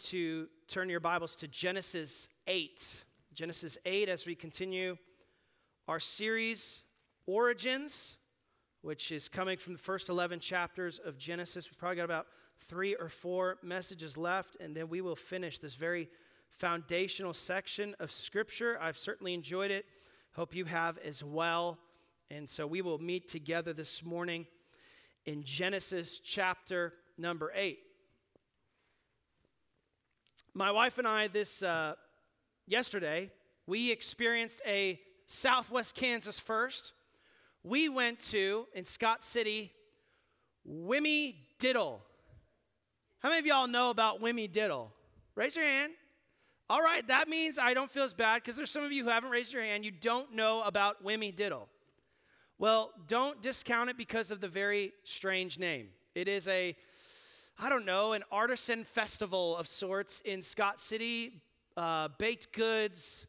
to turn your Bibles to Genesis 8. Genesis 8, as we continue our series, Origins, which is coming from the first 11 chapters of Genesis. We've probably got about three or four messages left, and then we will finish this very foundational section of Scripture. I've certainly enjoyed it. Hope you have as well. And so we will meet together this morning in Genesis chapter number 8 my wife and I this uh, yesterday we experienced a Southwest Kansas first. We went to in Scott City, Wimmy Diddle. How many of y'all know about Whimmydiddle? Raise your hand. All right, that means I don't feel as bad because there's some of you who haven't raised your hand. You don't know about Whimmydiddle. Well, don't discount it because of the very strange name. It is a I don't know, an artisan festival of sorts in Scott City, uh, baked goods,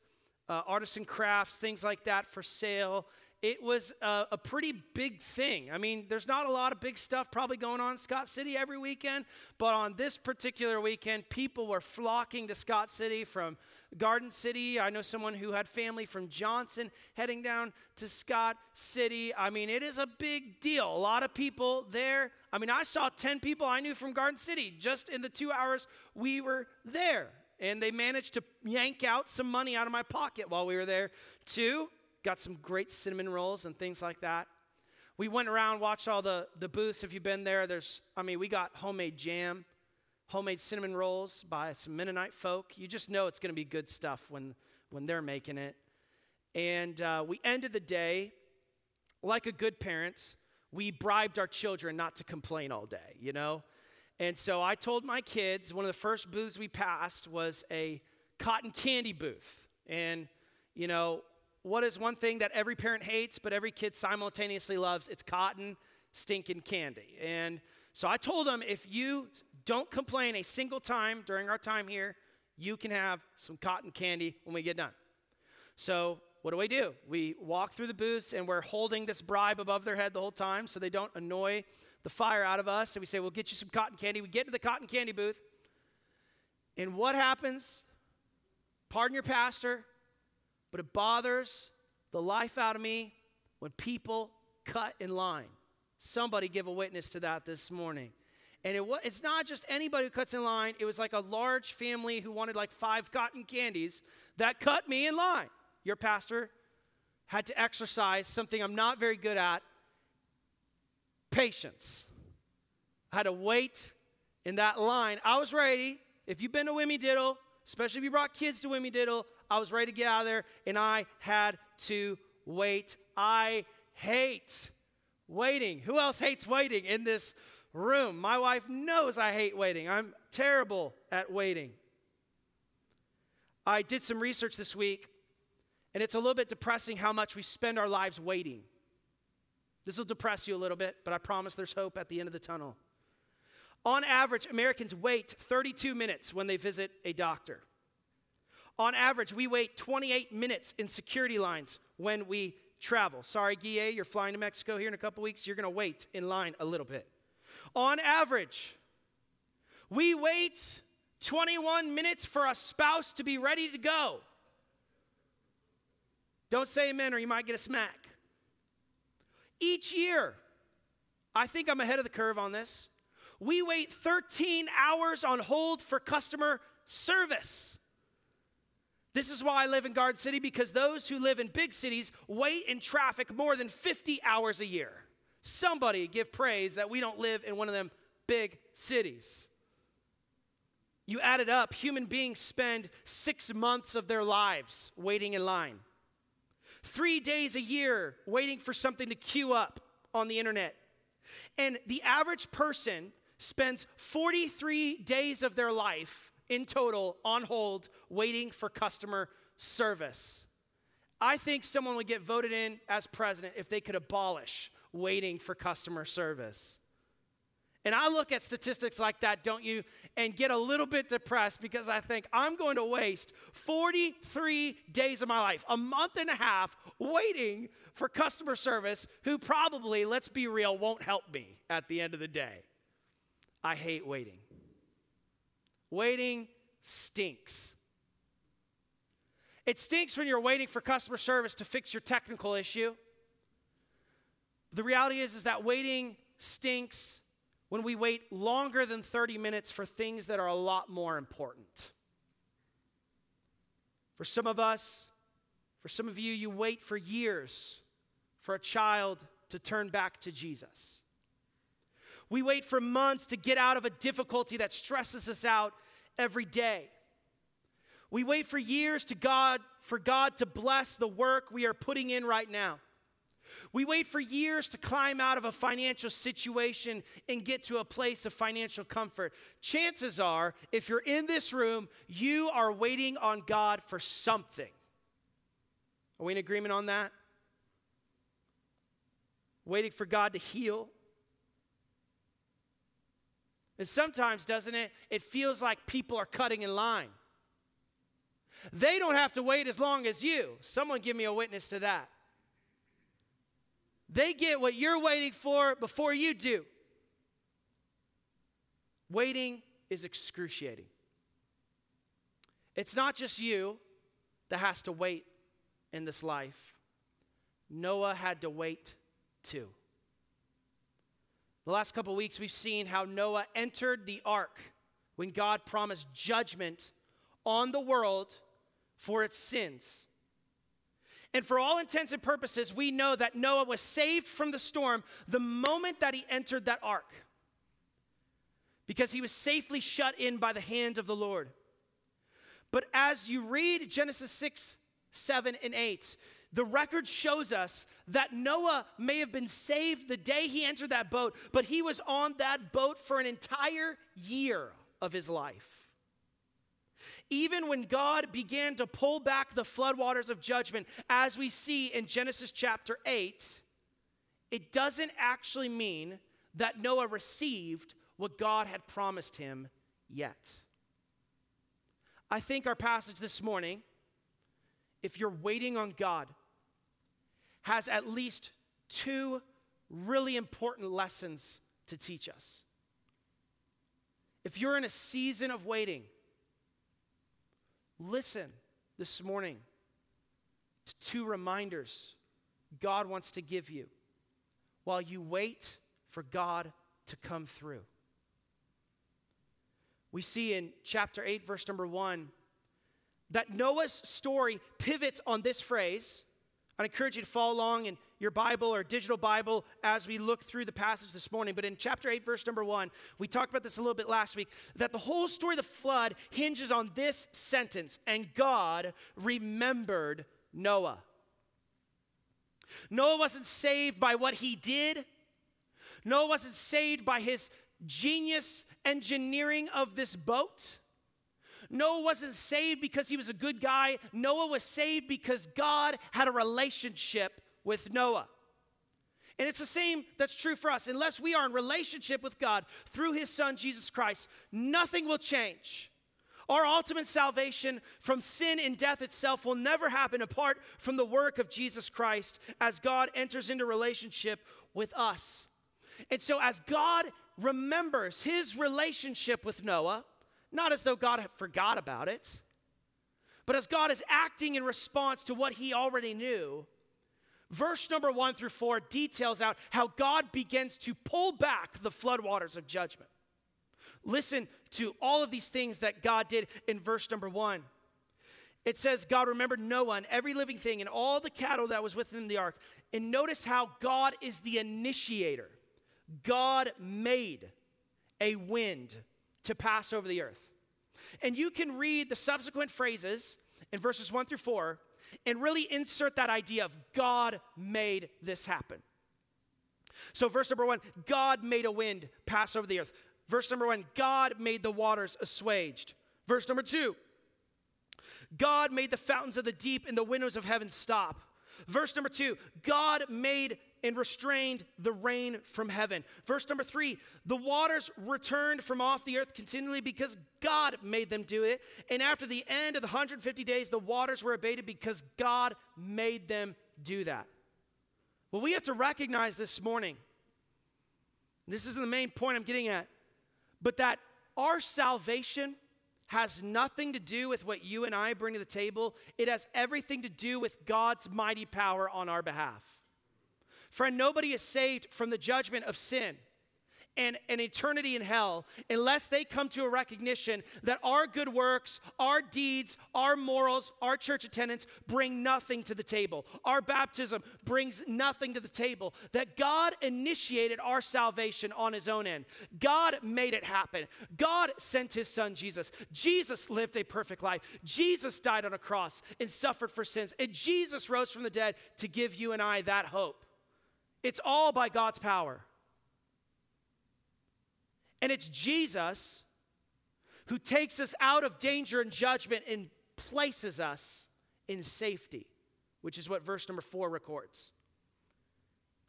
uh, artisan crafts, things like that for sale. It was a, a, pretty big thing. I mean, there's not a lot of big stuff probably going on in Scott City every weekend, but on this particular weekend, people were flocking to Scott City from Garden City. I know someone who had family from Johnson heading down to Scott City. I mean, it is a big deal. A lot of people there. I mean, I saw 10 people I knew from Garden City just in the two hours we were there. And they managed to yank out some money out of my pocket while we were there, too. Got some great cinnamon rolls and things like that. We went around, watched all the, the booths. If you've been there, there's, I mean, we got homemade jam homemade cinnamon rolls by some Mennonite folk. You just know it's going to be good stuff when, when they're making it. And uh, we ended the day like a good parent. We bribed our children not to complain all day, you know? And so I told my kids one of the first booths we passed was a cotton candy booth. And, you know, what is one thing that every parent hates, but every kid simultaneously loves? It's cotton stinking candy. And so I told them if you don't complain a single time during our time here. You can have some cotton candy when we get done. So, what do we do? We walk through the booths and we're holding this bribe above their head the whole time so they don't annoy the fire out of us. And we say, We'll get you some cotton candy. We get to the cotton candy booth. And what happens? Pardon your pastor, but it bothers the life out of me when people cut in line. Somebody give a witness to that this morning. And it was, it's not just anybody who cuts in line. It was like a large family who wanted like five cotton candies that cut me in line. Your pastor had to exercise something I'm not very good at patience. I had to wait in that line. I was ready. If you've been to Whimmydiddle, especially if you brought kids to Whimmydiddle, I was ready to get out of there and I had to wait. I hate waiting. Who else hates waiting in this room. My wife knows I hate waiting. I'm terrible at waiting. I did some research this week, and it's a little bit depressing how much we spend our lives waiting. This will depress you a little bit, but I promise there's hope at the end of the tunnel. On average, Americans wait 32 minutes when they visit a doctor. On average, we wait 28 minutes in security lines when we travel. Sorry, Guille, you're flying to Mexico here in a couple weeks. You're going to wait in line a little bit on average. We wait 21 minutes for a spouse to be ready to go. Don't say amen or you might get a smack. Each year, I think I'm ahead of the curve on this. We wait 13 hours on hold for customer service. This is why I live in Garden City because those who live in big cities wait in traffic more than 50 hours a year. Somebody give praise that we don't live in one of them big cities. You add it up, human beings spend six months of their lives waiting in line. Three days a year waiting for something to queue up on the internet. And the average person spends 43 days of their life in total on hold waiting for customer service. I think someone would get voted in as president if they could abolish waiting for customer service. And I look at statistics like that, don't you, and get a little bit depressed because I think I'm going to waste 43 days of my life, a month and a half, waiting for customer service who probably, let's be real, won't help me at the end of the day. I hate waiting. Waiting stinks. It stinks when you're waiting for customer service to fix your technical issue. The reality is, is that waiting stinks when we wait longer than 30 minutes for things that are a lot more important. For some of us, for some of you, you wait for years for a child to turn back to Jesus. We wait for months to get out of a difficulty that stresses us out every day. We wait for years to God for God to bless the work we are putting in right now. We wait for years to climb out of a financial situation and get to a place of financial comfort. Chances are, if you're in this room, you are waiting on God for something. Are we in agreement on that? Waiting for God to heal. And sometimes, doesn't it? It feels like people are cutting in line. They don't have to wait as long as you. Someone give me a witness to that. They get what you're waiting for before you do. Waiting is excruciating. It's not just you that has to wait in this life, Noah had to wait too. The last couple weeks, we've seen how Noah entered the ark when God promised judgment on the world for its sins. And for all intents and purposes, we know that Noah was saved from the storm the moment that he entered that ark because he was safely shut in by the hand of the Lord. But as you read Genesis 6, 7, and 8, the record shows us that Noah may have been saved the day he entered that boat, but he was on that boat for an entire year of his life. Even when God began to pull back the floodwaters of judgment, as we see in Genesis chapter 8, it doesn't actually mean that Noah received what God had promised him yet. I think our passage this morning, if you're waiting on God, has at least two really important lessons to teach us. If you're in a season of waiting, Listen this morning to two reminders God wants to give you while you wait for God to come through. We see in chapter 8, verse number 1, that Noah's story pivots on this phrase i encourage you to follow along in your Bible or digital Bible as we look through the passage this morning. But in chapter 8, verse number 1, we talked about this a little bit last week that the whole story of the flood hinges on this sentence and God remembered Noah. Noah wasn't saved by what he did, Noah wasn't saved by his genius engineering of this boat. Noah wasn't saved because he was a good guy. Noah was saved because God had a relationship with Noah. And it's the same that's true for us. Unless we are in relationship with God through his son Jesus Christ, nothing will change. Our ultimate salvation from sin and death itself will never happen apart from the work of Jesus Christ as God enters into relationship with us. And so, as God remembers his relationship with Noah, not as though God had forgot about it, but as God is acting in response to what he already knew. Verse number one through four details out how God begins to pull back the floodwaters of judgment. Listen to all of these things that God did in verse number one. It says, God remembered Noah and every living thing and all the cattle that was within the ark. And notice how God is the initiator. God made a wind to pass over the earth. And you can read the subsequent phrases in verses 1 through 4 and really insert that idea of God made this happen. So, verse number one, God made a wind pass over the earth. Verse number one, God made the waters assuaged. Verse number two, God made the fountains of the deep and the windows of heaven stop. Verse number two, God made and restrained the rain from heaven. Verse number three, the waters returned from off the earth continually because God made them do it. And after the end of the 150 days, the waters were abated because God made them do that. Well, we have to recognize this morning, this isn't the main point I'm getting at, but that our salvation has nothing to do with what you and I bring to the table. It has everything to do with God's mighty power on our behalf. Friend, nobody is saved from the judgment of sin and an eternity in hell unless they come to a recognition that our good works, our deeds, our morals, our church attendance bring nothing to the table. Our baptism brings nothing to the table. That God initiated our salvation on his own end. God made it happen. God sent his son Jesus. Jesus lived a perfect life. Jesus died on a cross and suffered for sins. And Jesus rose from the dead to give you and I that hope. It's all by God's power. And it's Jesus who takes us out of danger and judgment and places us in safety, which is what verse number four records.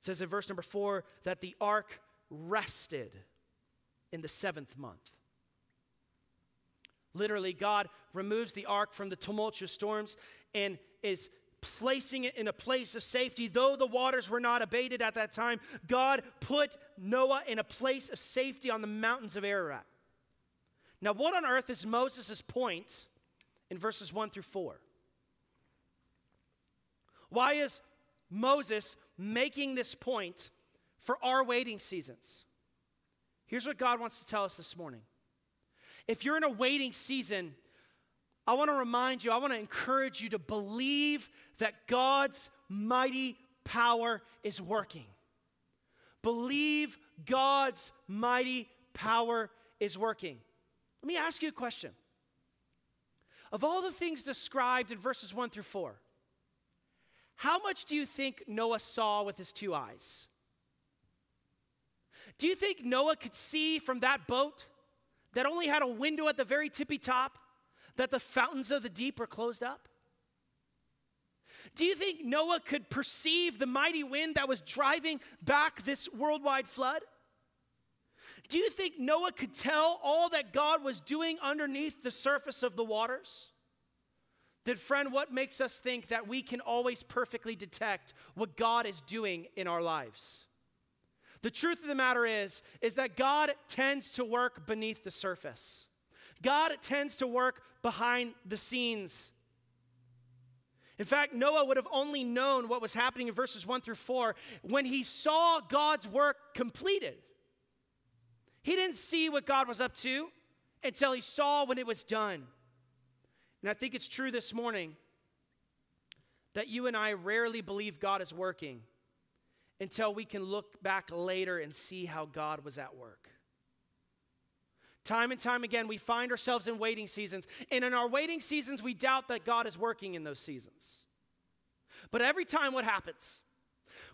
It says in verse number four that the ark rested in the seventh month. Literally, God removes the ark from the tumultuous storms and is placing it in a place of safety. Though the waters were not abated at that time, God put Noah in a place of safety on the mountains of Ararat. Now, what on earth is Moses' point in verses 1 through 4? Why is Moses making this point for our waiting seasons? Here's what God wants to tell us this morning. If you're in a waiting season, I want to remind you, I want to encourage you to believe that God's mighty power is working. Believe God's mighty power is working. Let me ask you a question. Of all the things described in verses 1 through 4, how much do you think Noah saw with his two eyes? Do you think Noah could see from that boat that only had a window at the very tippy top? That the fountains of the deep are closed up? Do you think Noah could perceive the mighty wind that was driving back this worldwide flood? Do you think Noah could tell all that God was doing underneath the surface of the waters? Then, friend, what makes us think that we can always perfectly detect what God is doing in our lives? The truth of the matter is, is that God tends to work beneath the surface. God tends to work behind the scenes. In fact, Noah would have only known what was happening in verses 1 through 4 when he saw God's work completed. He didn't see what God was up to until he saw when it was done. And I think it's true this morning that you and I rarely believe God is working until we can look back later and see how God was at work. Time and time again, we find ourselves in waiting seasons. And in our waiting seasons, we doubt that God is working in those seasons. But every time, what happens?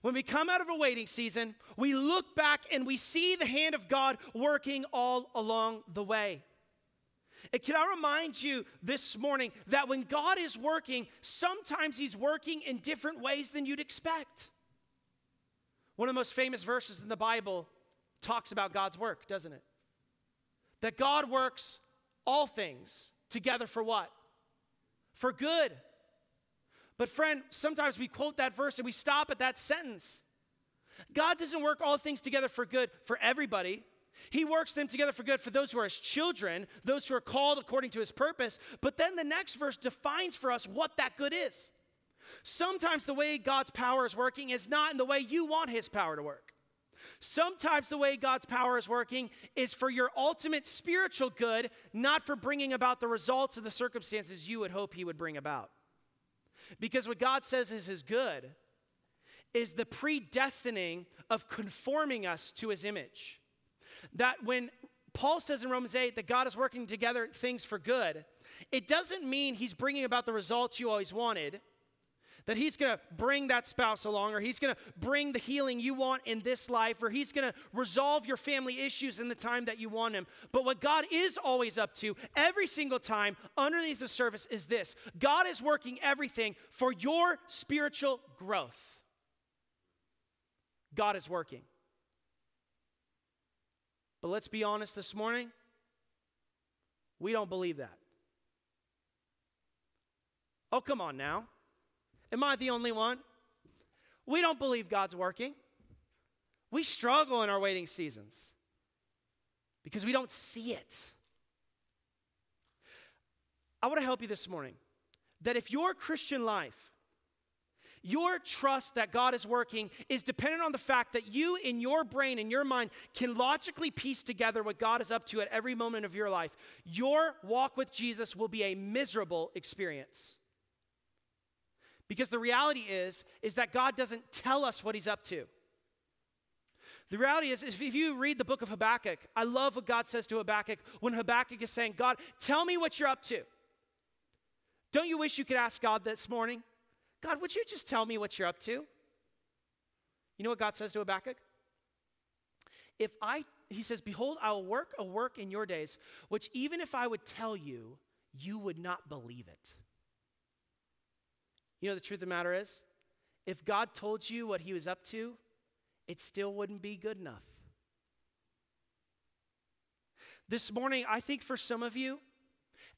When we come out of a waiting season, we look back and we see the hand of God working all along the way. And can I remind you this morning that when God is working, sometimes He's working in different ways than you'd expect. One of the most famous verses in the Bible talks about God's work, doesn't it? That God works all things together for what? For good. But, friend, sometimes we quote that verse and we stop at that sentence. God doesn't work all things together for good for everybody. He works them together for good for those who are his children, those who are called according to his purpose. But then the next verse defines for us what that good is. Sometimes the way God's power is working is not in the way you want his power to work. Sometimes the way God's power is working is for your ultimate spiritual good, not for bringing about the results of the circumstances you would hope He would bring about. Because what God says is His good is the predestining of conforming us to His image. That when Paul says in Romans 8 that God is working together things for good, it doesn't mean He's bringing about the results you always wanted that He's going to bring that spouse along, or He's going to bring the healing you want in this life, or He's going to resolve your family issues in the time that you want Him. But what God is always up to, every single time, underneath the surface, is this God is working everything for your spiritual growth. God is working. But let's be honest this morning, we don't believe that. Oh, come on now. Am I the only one? We don't believe God's working. We struggle in our waiting seasons because we don't see it. I want to help you this morning that if your Christian life, your trust that God is working is dependent on the fact that you, in your brain, in your mind, can logically piece together what God is up to at every moment of your life. Your walk with Jesus will be a miserable experience. Because the reality is, is that God doesn't tell us what He's up to. The reality is, if you read the book of Habakkuk, I love what God says to Habakkuk when Habakkuk is saying, God, tell me what you're up to. Don't you wish you could ask God this morning? God, would you just tell me what you're up to? You know what God says to Habakkuk? If I, he says, Behold, I will work a work in your days, which even if I would tell you, you would not believe it. You know, the truth of the matter is, if God told you what he was up to, it still wouldn't be good enough. This morning, I think for some of you,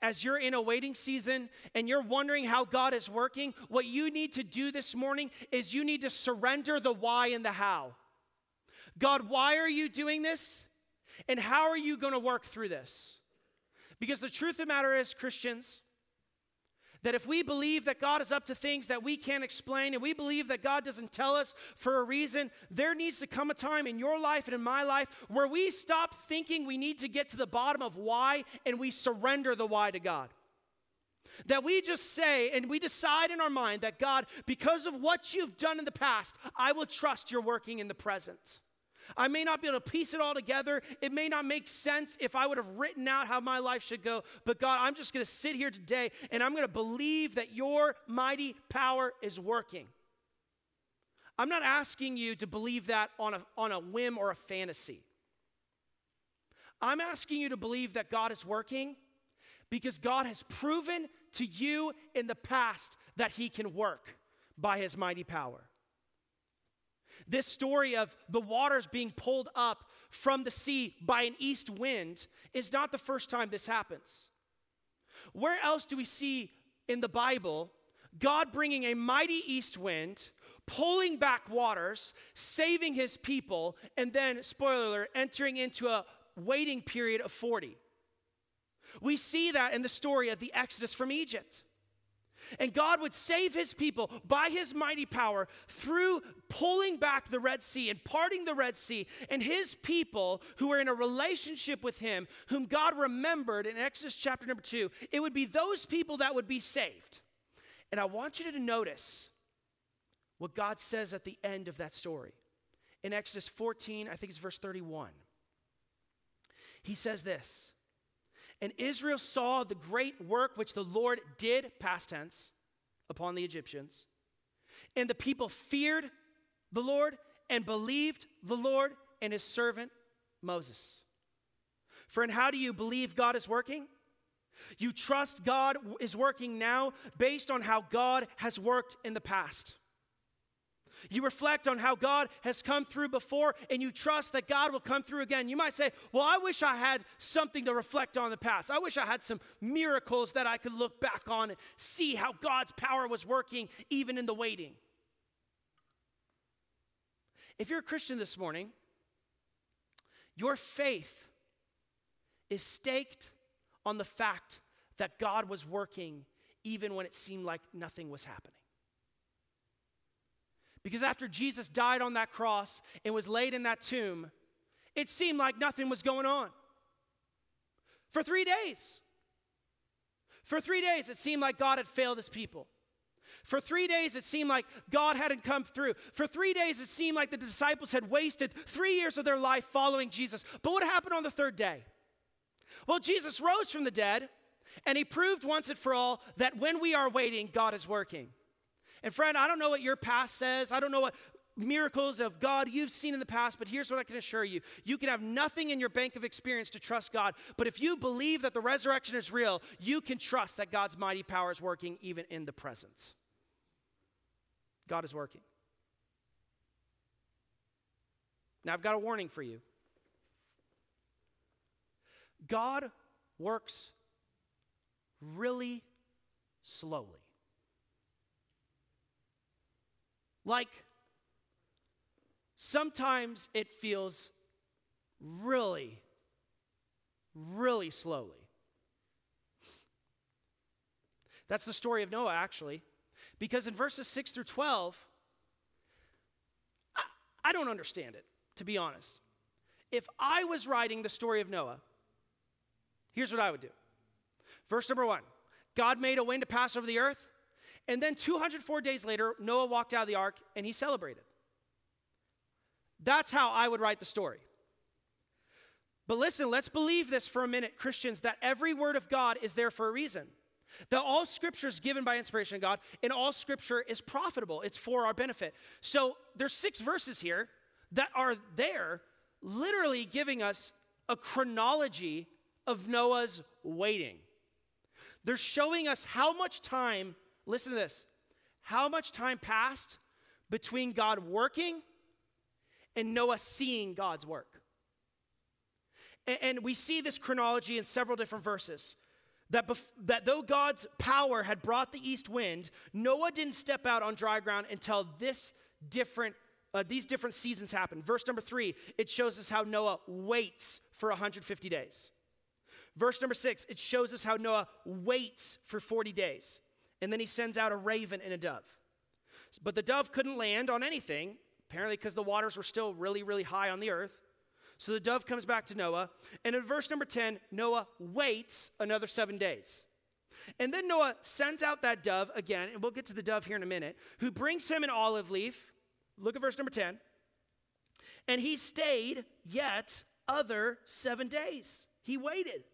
as you're in a waiting season and you're wondering how God is working, what you need to do this morning is you need to surrender the why and the how. God, why are you doing this? And how are you going to work through this? Because the truth of the matter is, Christians, that if we believe that God is up to things that we can't explain, and we believe that God doesn't tell us for a reason, there needs to come a time in your life and in my life where we stop thinking we need to get to the bottom of why and we surrender the why to God. That we just say and we decide in our mind that God, because of what you've done in the past, I will trust you're working in the present. I may not be able to piece it all together. It may not make sense if I would have written out how my life should go. But God, I'm just going to sit here today and I'm going to believe that your mighty power is working. I'm not asking you to believe that on a, on a whim or a fantasy. I'm asking you to believe that God is working because God has proven to you in the past that He can work by His mighty power. This story of the waters being pulled up from the sea by an east wind is not the first time this happens. Where else do we see in the Bible God bringing a mighty east wind, pulling back waters, saving his people, and then, spoiler alert, entering into a waiting period of 40? We see that in the story of the Exodus from Egypt. And God would save his people by his mighty power through pulling back the Red Sea and parting the Red Sea. And his people who were in a relationship with him, whom God remembered in Exodus chapter number two, it would be those people that would be saved. And I want you to notice what God says at the end of that story. In Exodus 14, I think it's verse 31. He says this. And Israel saw the great work which the Lord did, past tense, upon the Egyptians. And the people feared the Lord and believed the Lord and his servant Moses. Friend, how do you believe God is working? You trust God is working now based on how God has worked in the past. You reflect on how God has come through before and you trust that God will come through again. You might say, Well, I wish I had something to reflect on the past. I wish I had some miracles that I could look back on and see how God's power was working even in the waiting. If you're a Christian this morning, your faith is staked on the fact that God was working even when it seemed like nothing was happening. Because after Jesus died on that cross and was laid in that tomb, it seemed like nothing was going on. For three days. For three days, it seemed like God had failed his people. For three days, it seemed like God hadn't come through. For three days, it seemed like the disciples had wasted three years of their life following Jesus. But what happened on the third day? Well, Jesus rose from the dead, and he proved once and for all that when we are waiting, God is working. And friend, I don't know what your past says. I don't know what miracles of God you've seen in the past, but here's what I can assure you. You can have nothing in your bank of experience to trust God, but if you believe that the resurrection is real, you can trust that God's mighty power is working even in the present. God is working. Now, I've got a warning for you. God works really slowly. Like, sometimes it feels really, really slowly. That's the story of Noah, actually. Because in verses 6 through 12, I, I don't understand it, to be honest. If I was writing the story of Noah, here's what I would do. Verse number one God made a wind to pass over the earth, and then 204 days later, Noah walked out of the ark and he celebrated. That's how I would write the story. But listen, let's believe this for a minute, Christians, that every word of God is there for a reason. That all scripture is given by inspiration of God, and all scripture is profitable. It's for our benefit. So there's six verses here that are there, literally giving us a chronology of Noah's waiting. They're showing us how much time, listen to this, how much time passed between God working and Noah seeing God's work. And, and we see this chronology in several different verses. That, bef- that though God's power had brought the east wind, Noah didn't step out on dry ground until this different, uh, these different seasons happened. Verse number three, it shows us how Noah waits for 150 days. Verse number six, it shows us how Noah waits for 40 days. And then he sends out a raven and a dove. But the dove couldn't land on anything, apparently because the waters were still really, really high on the earth. So the dove comes back to Noah. And in verse number 10, Noah waits another seven days. And then Noah sends out that dove again, and we'll get to the dove here in a minute, who brings him an olive leaf. Look at verse number 10. And he stayed yet other seven days. He waited.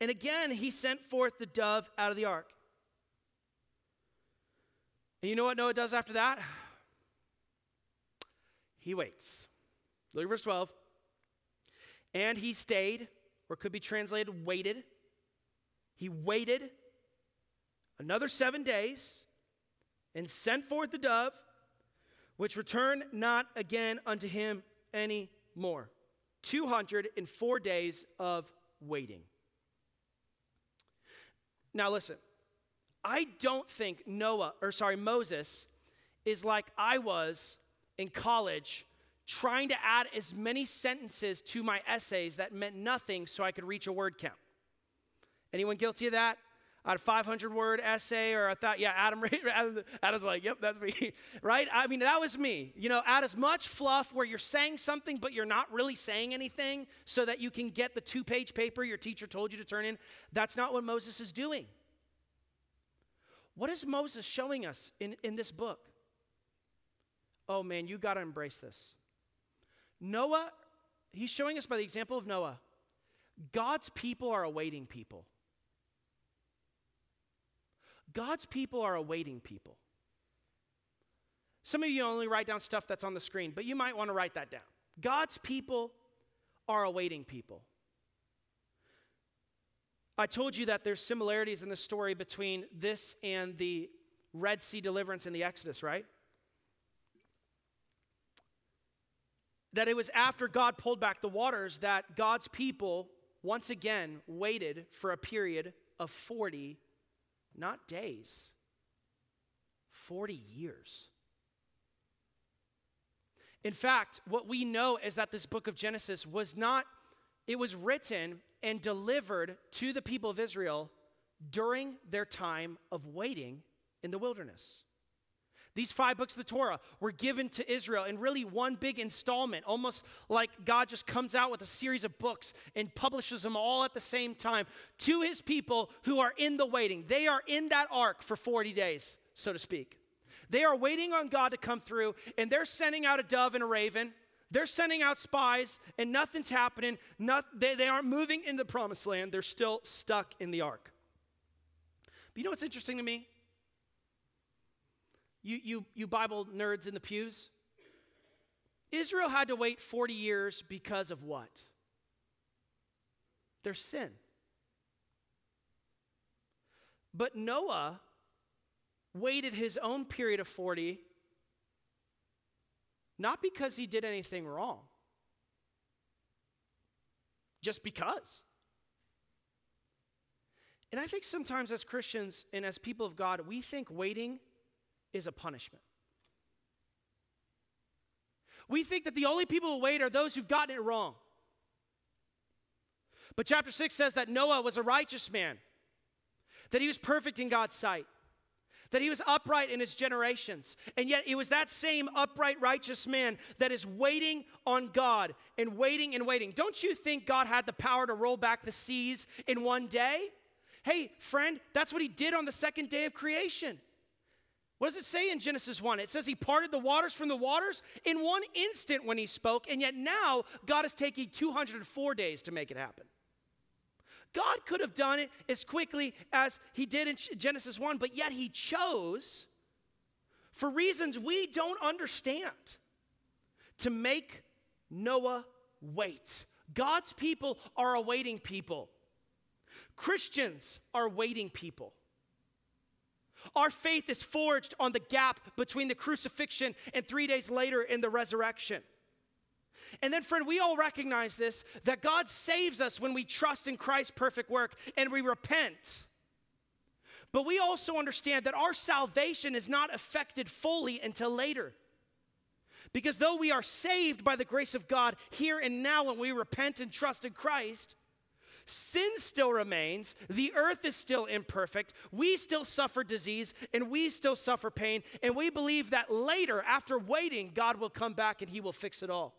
And again, he sent forth the dove out of the ark. And you know what Noah does after that? He waits. Look at verse 12. And he stayed, or could be translated waited. He waited another seven days and sent forth the dove, which returned not again unto him any more. 204 days of waiting. Now, listen, I don't think Noah, or sorry, Moses is like I was in college trying to add as many sentences to my essays that meant nothing so I could reach a word count. Anyone guilty of that? a 500 word essay, or I thought, yeah, Adam, Adam's like, yep, that's me, right? I mean, that was me. You know, add as much fluff where you're saying something, but you're not really saying anything so that you can get the two page paper your teacher told you to turn in. That's not what Moses is doing. What is Moses showing us in, in this book? Oh man, you got to embrace this. Noah, he's showing us by the example of Noah, God's people are awaiting people. God's people are awaiting people. Some of you only write down stuff that's on the screen, but you might want to write that down. God's people are awaiting people. I told you that there's similarities in the story between this and the Red Sea deliverance in the Exodus, right? that it was after God pulled back the waters that God's people once again waited for a period of 40, not days, 40 years. In fact, what we know is that this book of Genesis was not, it was written and delivered to the people of Israel during their time of waiting in the wilderness. These five books of the Torah were given to Israel in really one big installment, almost like God just comes out with a series of books and publishes them all at the same time to his people who are in the waiting. They are in that ark for 40 days, so to speak. They are waiting on God to come through, and they're sending out a dove and a raven. They're sending out spies, and nothing's happening. Not, they, they aren't moving in the promised land. They're still stuck in the ark. But you know what's interesting to me? You, you, you Bible nerds in the pews. Israel had to wait 40 years because of what? Their sin. But Noah waited his own period of 40 not because he did anything wrong, just because. And I think sometimes as Christians and as people of God, we think waiting is a punishment. We think that the only people who wait are those who've gotten it wrong. But chapter 6 says that Noah was a righteous man, that he was perfect in God's sight, that he was upright in his generations. And yet it was that same upright, righteous man that is waiting on God and waiting and waiting. Don't you think God had the power to roll back the seas in one day? Hey, friend, that's what he did on the second day of creation. What does it say in Genesis 1? It says he parted the waters from the waters in one instant when he spoke, and yet now God is taking 204 days to make it happen. God could have done it as quickly as he did in Genesis 1, but yet he chose, for reasons we don't understand, to make Noah wait. God's people are a waiting people. Christians are waiting people. Our faith is forged on the gap between the crucifixion and three days later in the resurrection. And then, friend, we all recognize this that God saves us when we trust in Christ's perfect work and we repent. But we also understand that our salvation is not affected fully until later. Because though we are saved by the grace of God here and now when we repent and trust in Christ, sin still remains, the earth is still imperfect, we still suffer disease, and we still suffer pain, and we believe that later, after waiting, God will come back and he will fix it all.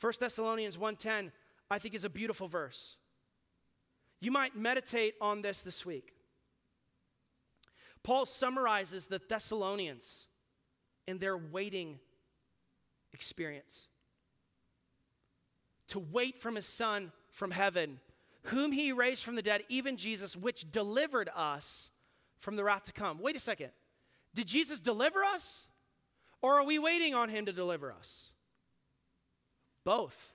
1 Thessalonians 1:10 I think is a beautiful verse. You might meditate on this this week. Paul summarizes the Thessalonians in their waiting experience. To wait from his son from heaven, whom he raised from the dead, even Jesus, which delivered us from the wrath to come. Wait a second. Did Jesus deliver us? Or are we waiting on him to deliver us? Both.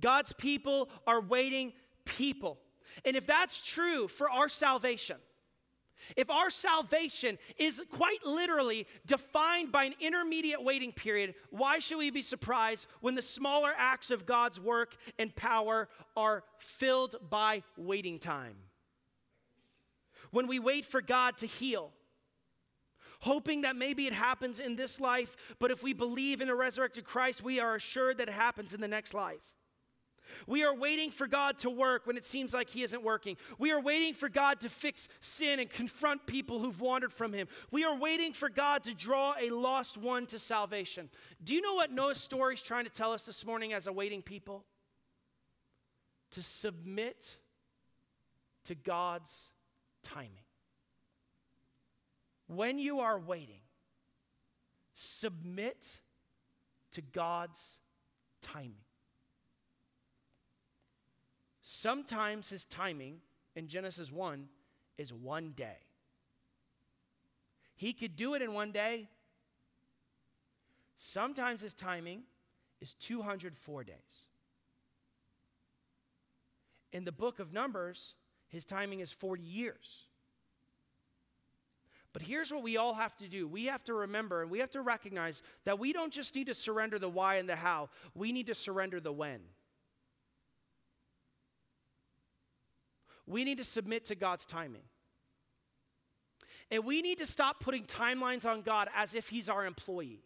God's people are waiting people. And if that's true for our salvation, if our salvation is quite literally defined by an intermediate waiting period, why should we be surprised when the smaller acts of God's work and power are filled by waiting time? When we wait for God to heal, hoping that maybe it happens in this life, but if we believe in a resurrected Christ, we are assured that it happens in the next life. We are waiting for God to work when it seems like He isn't working. We are waiting for God to fix sin and confront people who've wandered from Him. We are waiting for God to draw a lost one to salvation. Do you know what Noah's story is trying to tell us this morning as a waiting people? To submit to God's timing. When you are waiting, submit to God's timing. Sometimes his timing in Genesis 1 is one day. He could do it in one day. Sometimes his timing is 204 days. In the book of Numbers, his timing is 40 years. But here's what we all have to do we have to remember and we have to recognize that we don't just need to surrender the why and the how, we need to surrender the when. We need to submit to God's timing. And we need to stop putting timelines on God as if He's our employee.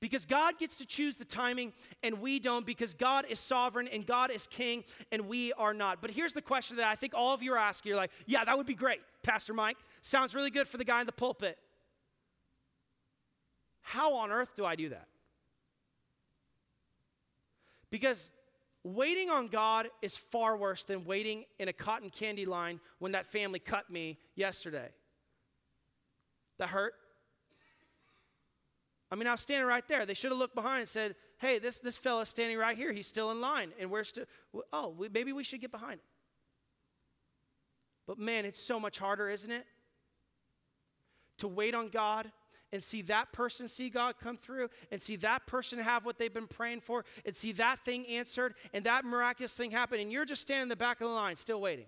Because God gets to choose the timing and we don't, because God is sovereign and God is king and we are not. But here's the question that I think all of you are asking. You're like, yeah, that would be great, Pastor Mike. Sounds really good for the guy in the pulpit. How on earth do I do that? Because waiting on God is far worse than waiting in a cotton candy line when that family cut me yesterday. That hurt. I mean, I was standing right there. They should have looked behind and said, hey, this, this fella's standing right here. He's still in line. And we're still, oh, we, maybe we should get behind him. But man, it's so much harder, isn't it? To wait on God and see that person see God come through and see that person have what they've been praying for and see that thing answered and that miraculous thing happen. And you're just standing in the back of the line still waiting.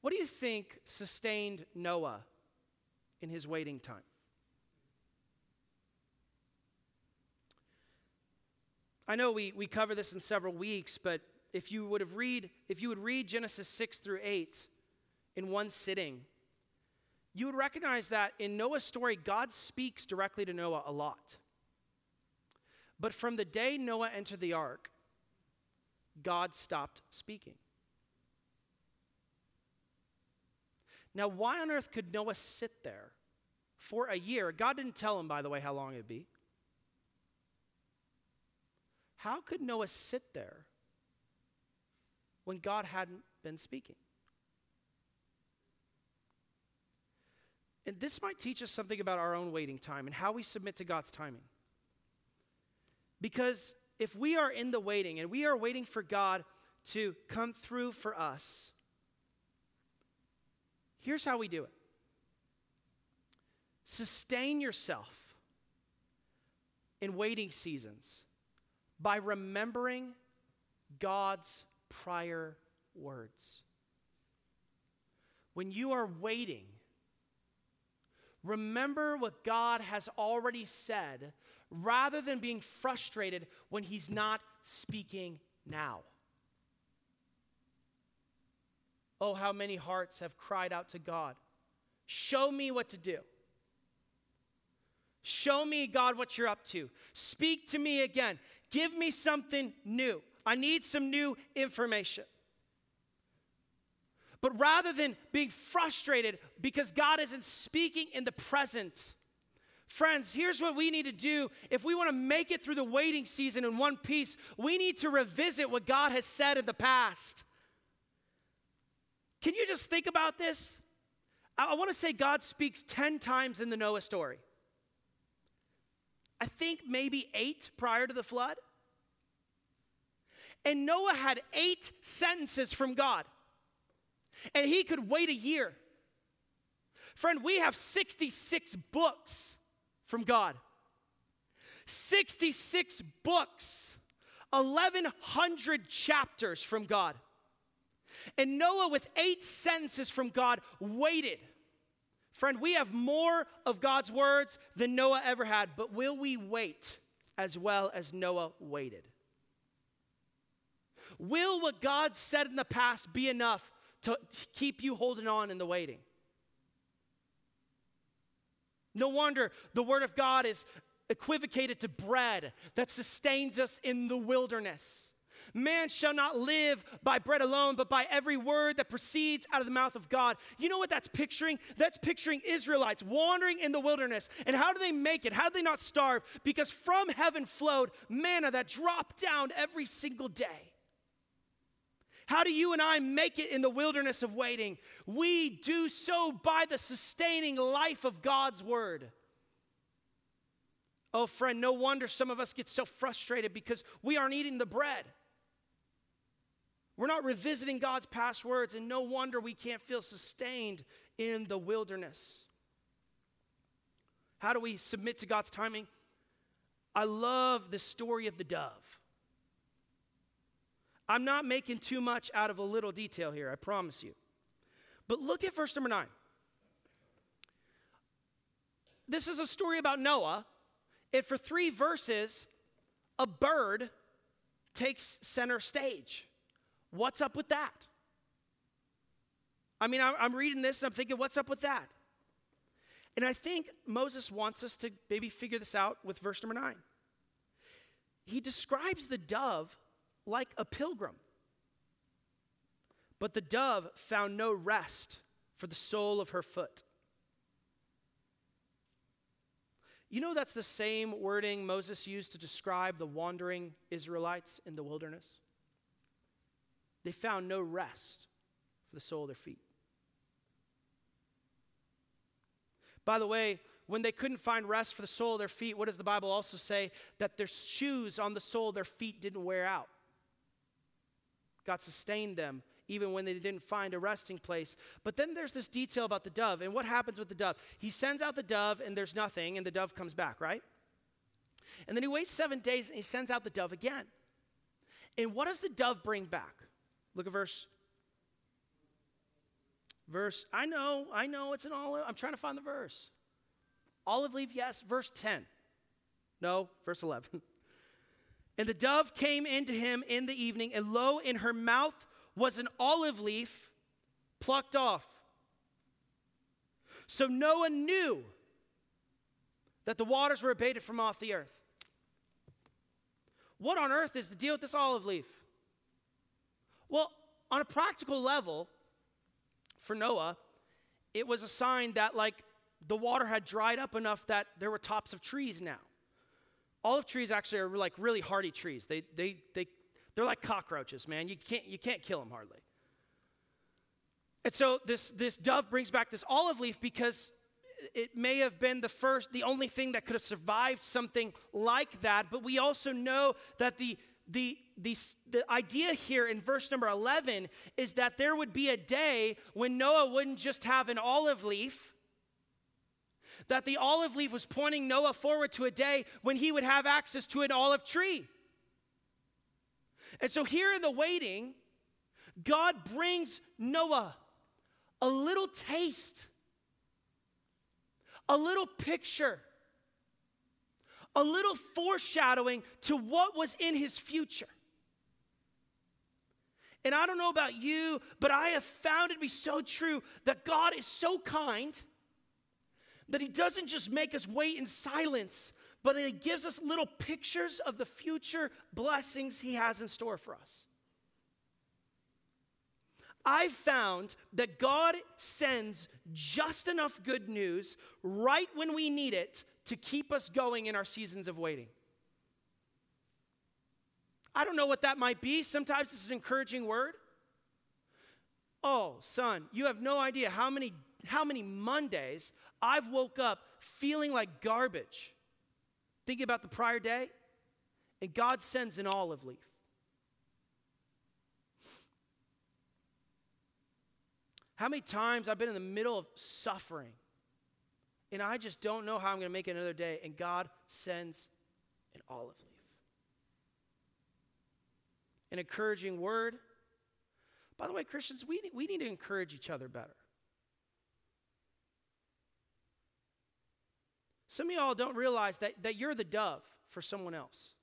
What do you think sustained Noah in his waiting time. I know we, we cover this in several weeks, but if you would have read, if you would read Genesis 6 through 8 in one sitting, you would recognize that in Noah's story, God speaks directly to Noah a lot. But from the day Noah entered the ark God stopped speaking. Now, why on earth could Noah sit there for a year? God didn't tell him, by the way, how long it'd be. How could Noah sit there when God hadn't been speaking? And this might teach us something about our own waiting time and how we submit to God's timing. Because if we are in the waiting and we are waiting for God to come through for us, here's how we do it sustain yourself in waiting seasons by remembering God's prior words. When you are waiting, remember what God has already said rather than being frustrated when He's not speaking now. Oh, how many hearts have cried out to God, Show me what to do. Show me, God, what you're up to. Speak to me again. Give me something new. I need some new information. But rather than being frustrated because God isn't speaking in the present, friends, here's what we need to do. If we want to make it through the waiting season in one piece, we need to revisit what God has said in the past. Can you just think about this? I, I want to say God speaks 10 times in the Noah story. I think maybe eight prior to the flood. And Noah had eight sentences from God, and he could wait a year. Friend, we have 66 books from God. 66 books, 1,100 chapters from God. And Noah, with eight sentences from God, waited. Friend, we have more of God's words than Noah ever had, but will we wait as well as Noah waited? Will what God said in the past be enough to keep you holding on in the waiting? No wonder the Word of God is equivocated to bread that sustains us in the wilderness. Man shall not live by bread alone, but by every word that proceeds out of the mouth of God. You know what that's picturing? That's picturing Israelites wandering in the wilderness. And how do they make it? How do they not starve? Because from heaven flowed manna that dropped down every single day. How do you and I make it in the wilderness of waiting? We do so by the sustaining life of God's word. Oh, friend, no wonder some of us get so frustrated because we aren't eating the bread. We're not revisiting God's past words, and no wonder we can't feel sustained in the wilderness. How do we submit to God's timing? I love the story of the dove. I'm not making too much out of a little detail here, I promise you. But look at verse number nine. This is a story about Noah, and for three verses, a bird takes center stage. What's up with that? I mean, I'm reading this and I'm thinking, what's up with that? And I think Moses wants us to maybe figure this out with verse number nine. He describes the dove like a pilgrim. But the dove found no rest for the sole of her foot. You know, that's the same wording Moses used to describe the wandering Israelites in the wilderness. They found no rest for the sole of their feet. By the way, when they couldn't find rest for the sole of their feet, what does the Bible also say? That their shoes on the sole of their feet didn't wear out. God sustained them even when they didn't find a resting place. But then there's this detail about the dove. And what happens with the dove? He sends out the dove and there's nothing, and the dove comes back, right? And then he waits seven days and he sends out the dove again. And what does the dove bring back? Look at verse. Verse, I know, I know it's an olive. I'm trying to find the verse. Olive leaf, yes. Verse 10. No, verse 11. And the dove came into him in the evening, and lo, in her mouth was an olive leaf plucked off. So Noah knew that the waters were abated from off the earth. What on earth is the deal with this olive leaf? Well, on a practical level, for Noah, it was a sign that, like, the water had dried up enough that there were tops of trees now. Olive trees actually are like really hardy trees. They, they, they, they're like cockroaches, man. You can't, you can't kill them hardly. And so this, this dove brings back this olive leaf because it may have been the first, the only thing that could have survived something like that. But we also know that the, the, the, the idea here in verse number 11 is that there would be a day when Noah wouldn't just have an olive leaf, that the olive leaf was pointing Noah forward to a day when he would have access to an olive tree. And so here in the waiting, God brings Noah a little taste, a little picture, a little foreshadowing to what was in his future. And I don't know about you, but I have found it to be so true that God is so kind that He doesn't just make us wait in silence, but He gives us little pictures of the future blessings He has in store for us. I've found that God sends just enough good news right when we need it to keep us going in our seasons of waiting. I don't know what that might be. Sometimes it's an encouraging word. Oh, son, you have no idea how many how many Mondays I've woke up feeling like garbage. Thinking about the prior day, and God sends an olive leaf. How many times I've been in the middle of suffering and I just don't know how I'm going to make it another day, and God sends an olive leaf. An encouraging word. By the way, Christians, we, we need to encourage each other better. Some of y'all don't realize that, that you're the dove for someone else.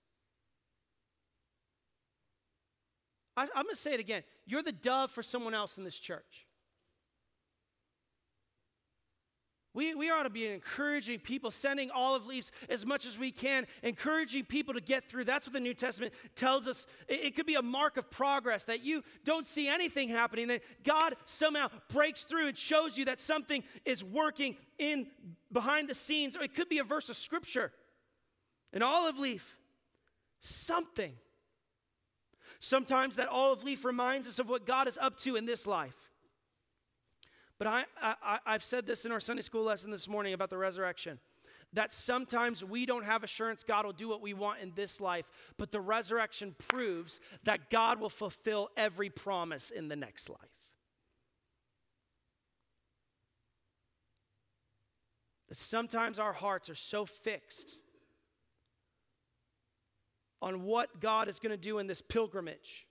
I, I'm going to say it again. You're the dove for someone else in this church. We, we ought to be encouraging people, sending olive leaves as much as we can, encouraging people to get through. That's what the New Testament tells us. It, it could be a mark of progress that you don't see anything happening, that God somehow breaks through and shows you that something is working in behind the scenes. Or it could be a verse of scripture, an olive leaf, something. Sometimes that olive leaf reminds us of what God is up to in this life. But I, I, I've said this in our Sunday school lesson this morning about the resurrection that sometimes we don't have assurance God will do what we want in this life, but the resurrection proves that God will fulfill every promise in the next life. That sometimes our hearts are so fixed on what God is going to do in this pilgrimage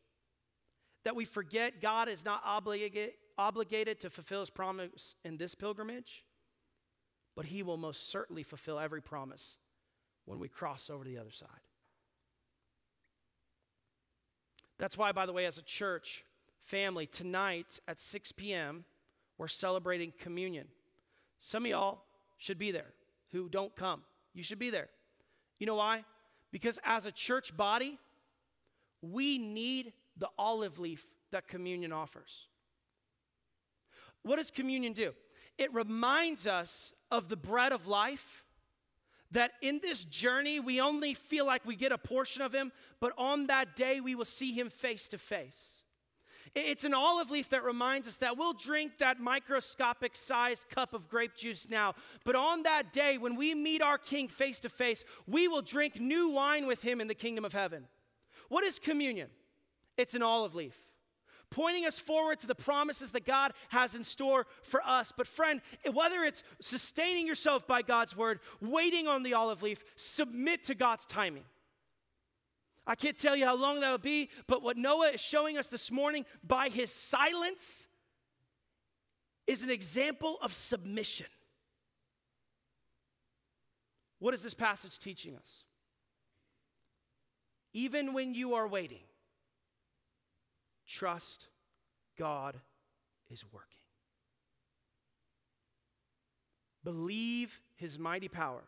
that we forget God is not obligated, obligated to fulfill his promise in this pilgrimage, but he will most certainly fulfill every promise when we cross over to the other side. That's why, by the way, as a church family, tonight at 6 p.m., we're celebrating communion. Some of y'all should be there who don't come. You should be there. You know why? Because as a church body, we need the olive leaf that communion offers. What does communion do? It reminds us of the bread of life. That in this journey, we only feel like we get a portion of Him, but on that day, we will see Him face to face. It's an olive leaf that reminds us that we'll drink that microscopic sized cup of grape juice now, but on that day, when we meet our King face to face, we will drink new wine with Him in the kingdom of heaven. What is communion? It's an olive leaf pointing us forward to the promises that God has in store for us. But, friend, whether it's sustaining yourself by God's word, waiting on the olive leaf, submit to God's timing. I can't tell you how long that'll be, but what Noah is showing us this morning by his silence is an example of submission. What is this passage teaching us? Even when you are waiting, Trust God is working. Believe his mighty power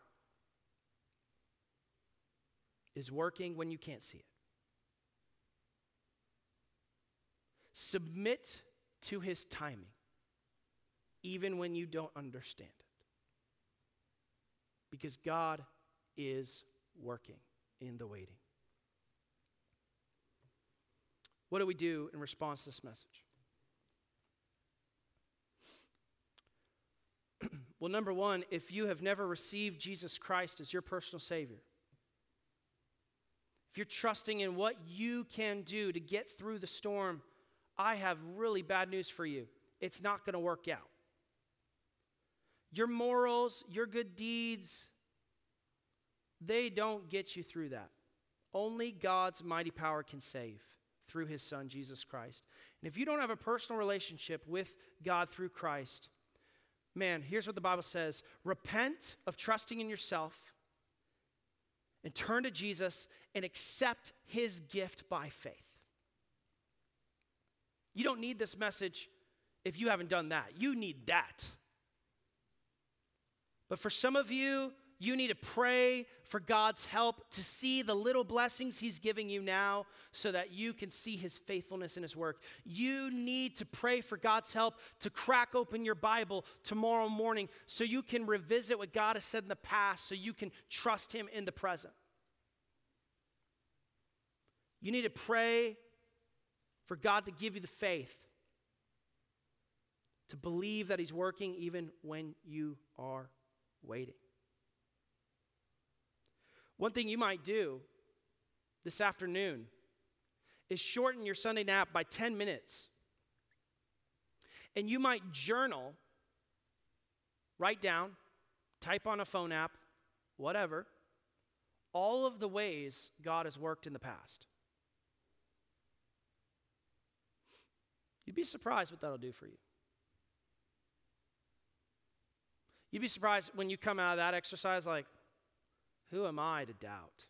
is working when you can't see it. Submit to his timing, even when you don't understand it. Because God is working in the waiting. What do we do in response to this message? well, number one, if you have never received Jesus Christ as your personal Savior, if you're trusting in what you can do to get through the storm, I have really bad news for you. It's not going to work out. Your morals, your good deeds, they don't get you through that. Only God's mighty power can save through his son, Jesus Christ. And if you don't have a personal relationship with God through Christ, man, here's what the Bible says repent of trusting in yourself and turn to Jesus and accept his gift by faith. You don't need this message if you haven't done that. You need that. But for some of you, you need to pray for God's help to see the little blessings He's giving you now so that you can see His faithfulness in His work. You need to pray for God's help to crack open your Bible tomorrow morning so you can revisit what God has said in the past so you can trust Him in the present. You need to pray for God to give you the faith to believe that He's working even when you are waiting. One thing you might do this afternoon is shorten your Sunday nap by 10 minutes. And you might journal, write down, type on a phone app, whatever, all of the ways God has worked in the past. You'd be surprised what that'll do for you. You'd be surprised when you come out of that exercise like, who am I to doubt?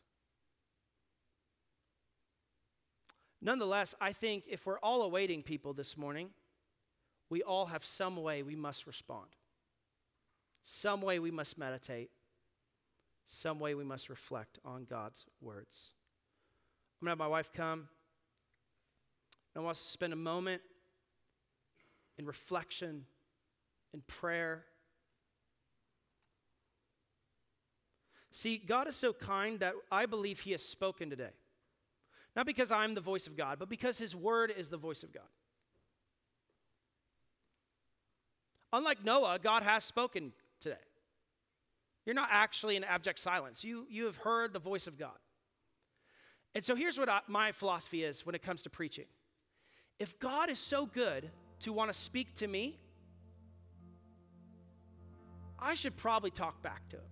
Nonetheless, I think if we're all awaiting people this morning, we all have some way we must respond. Some way we must meditate. Some way we must reflect on God's words. I'm going to have my wife come. I want us to spend a moment in reflection, in prayer See, God is so kind that I believe He has spoken today. Not because I'm the voice of God, but because His word is the voice of God. Unlike Noah, God has spoken today. You're not actually in abject silence, you, you have heard the voice of God. And so here's what I, my philosophy is when it comes to preaching. If God is so good to want to speak to me, I should probably talk back to him.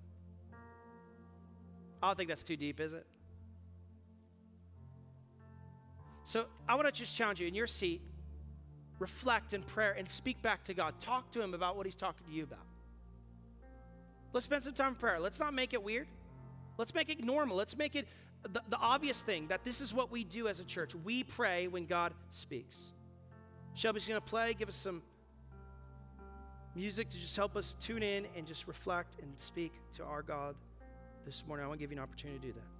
I don't think that's too deep, is it? So I want to just challenge you in your seat, reflect in prayer and speak back to God. Talk to Him about what He's talking to you about. Let's spend some time in prayer. Let's not make it weird. Let's make it normal. Let's make it the, the obvious thing that this is what we do as a church. We pray when God speaks. Shelby's going to play, give us some music to just help us tune in and just reflect and speak to our God this morning, I want to give you an opportunity to do that.